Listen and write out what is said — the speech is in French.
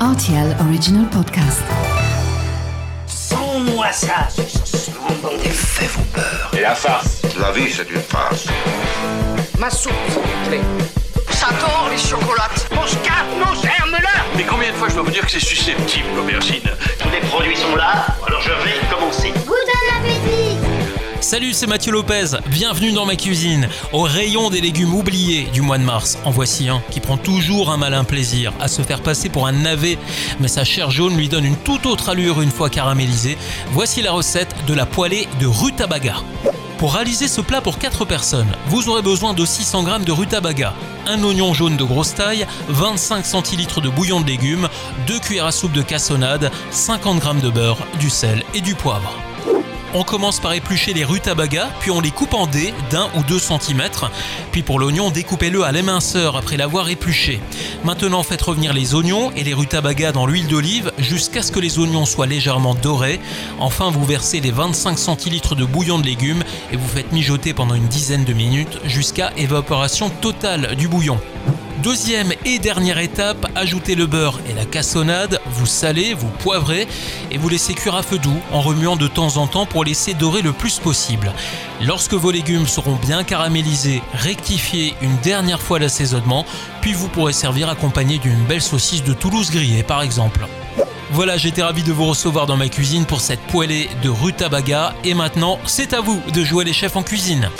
RTL Original Podcast. Sans-moi ça, des faits vos peurs. Et la farce La vie, c'est une farce. Ma soupe, s'il vous plaît. Ça tord les chocolates. Mon scarpe, mon germe-là Mais combien de fois je dois vous dire que c'est susceptible, l'aubergine? Tous les produits sont là, alors je vais. Salut, c'est Mathieu Lopez. Bienvenue dans ma cuisine. Au rayon des légumes oubliés du mois de mars, en voici un qui prend toujours un malin plaisir à se faire passer pour un navet, mais sa chair jaune lui donne une toute autre allure une fois caramélisée. Voici la recette de la poêlée de rutabaga. Pour réaliser ce plat pour 4 personnes, vous aurez besoin de 600 g de rutabaga, un oignon jaune de grosse taille, 25 centilitres de bouillon de légumes, 2 cuillères à soupe de cassonade, 50 g de beurre, du sel et du poivre. On commence par éplucher les rutabagas, puis on les coupe en dés d'un ou deux centimètres. Puis pour l'oignon, découpez-le à l'éminceur après l'avoir épluché. Maintenant, faites revenir les oignons et les rutabagas dans l'huile d'olive jusqu'à ce que les oignons soient légèrement dorés. Enfin, vous versez les 25 centilitres de bouillon de légumes et vous faites mijoter pendant une dizaine de minutes jusqu'à évaporation totale du bouillon. Deuxième et dernière étape, ajoutez le beurre et la cassonade, vous salez, vous poivrez et vous laissez cuire à feu doux en remuant de temps en temps pour laisser dorer le plus possible. Lorsque vos légumes seront bien caramélisés, rectifiez une dernière fois l'assaisonnement, puis vous pourrez servir accompagné d'une belle saucisse de Toulouse grillée par exemple. Voilà, j'étais ravi de vous recevoir dans ma cuisine pour cette poêlée de rutabaga et maintenant, c'est à vous de jouer les chefs en cuisine.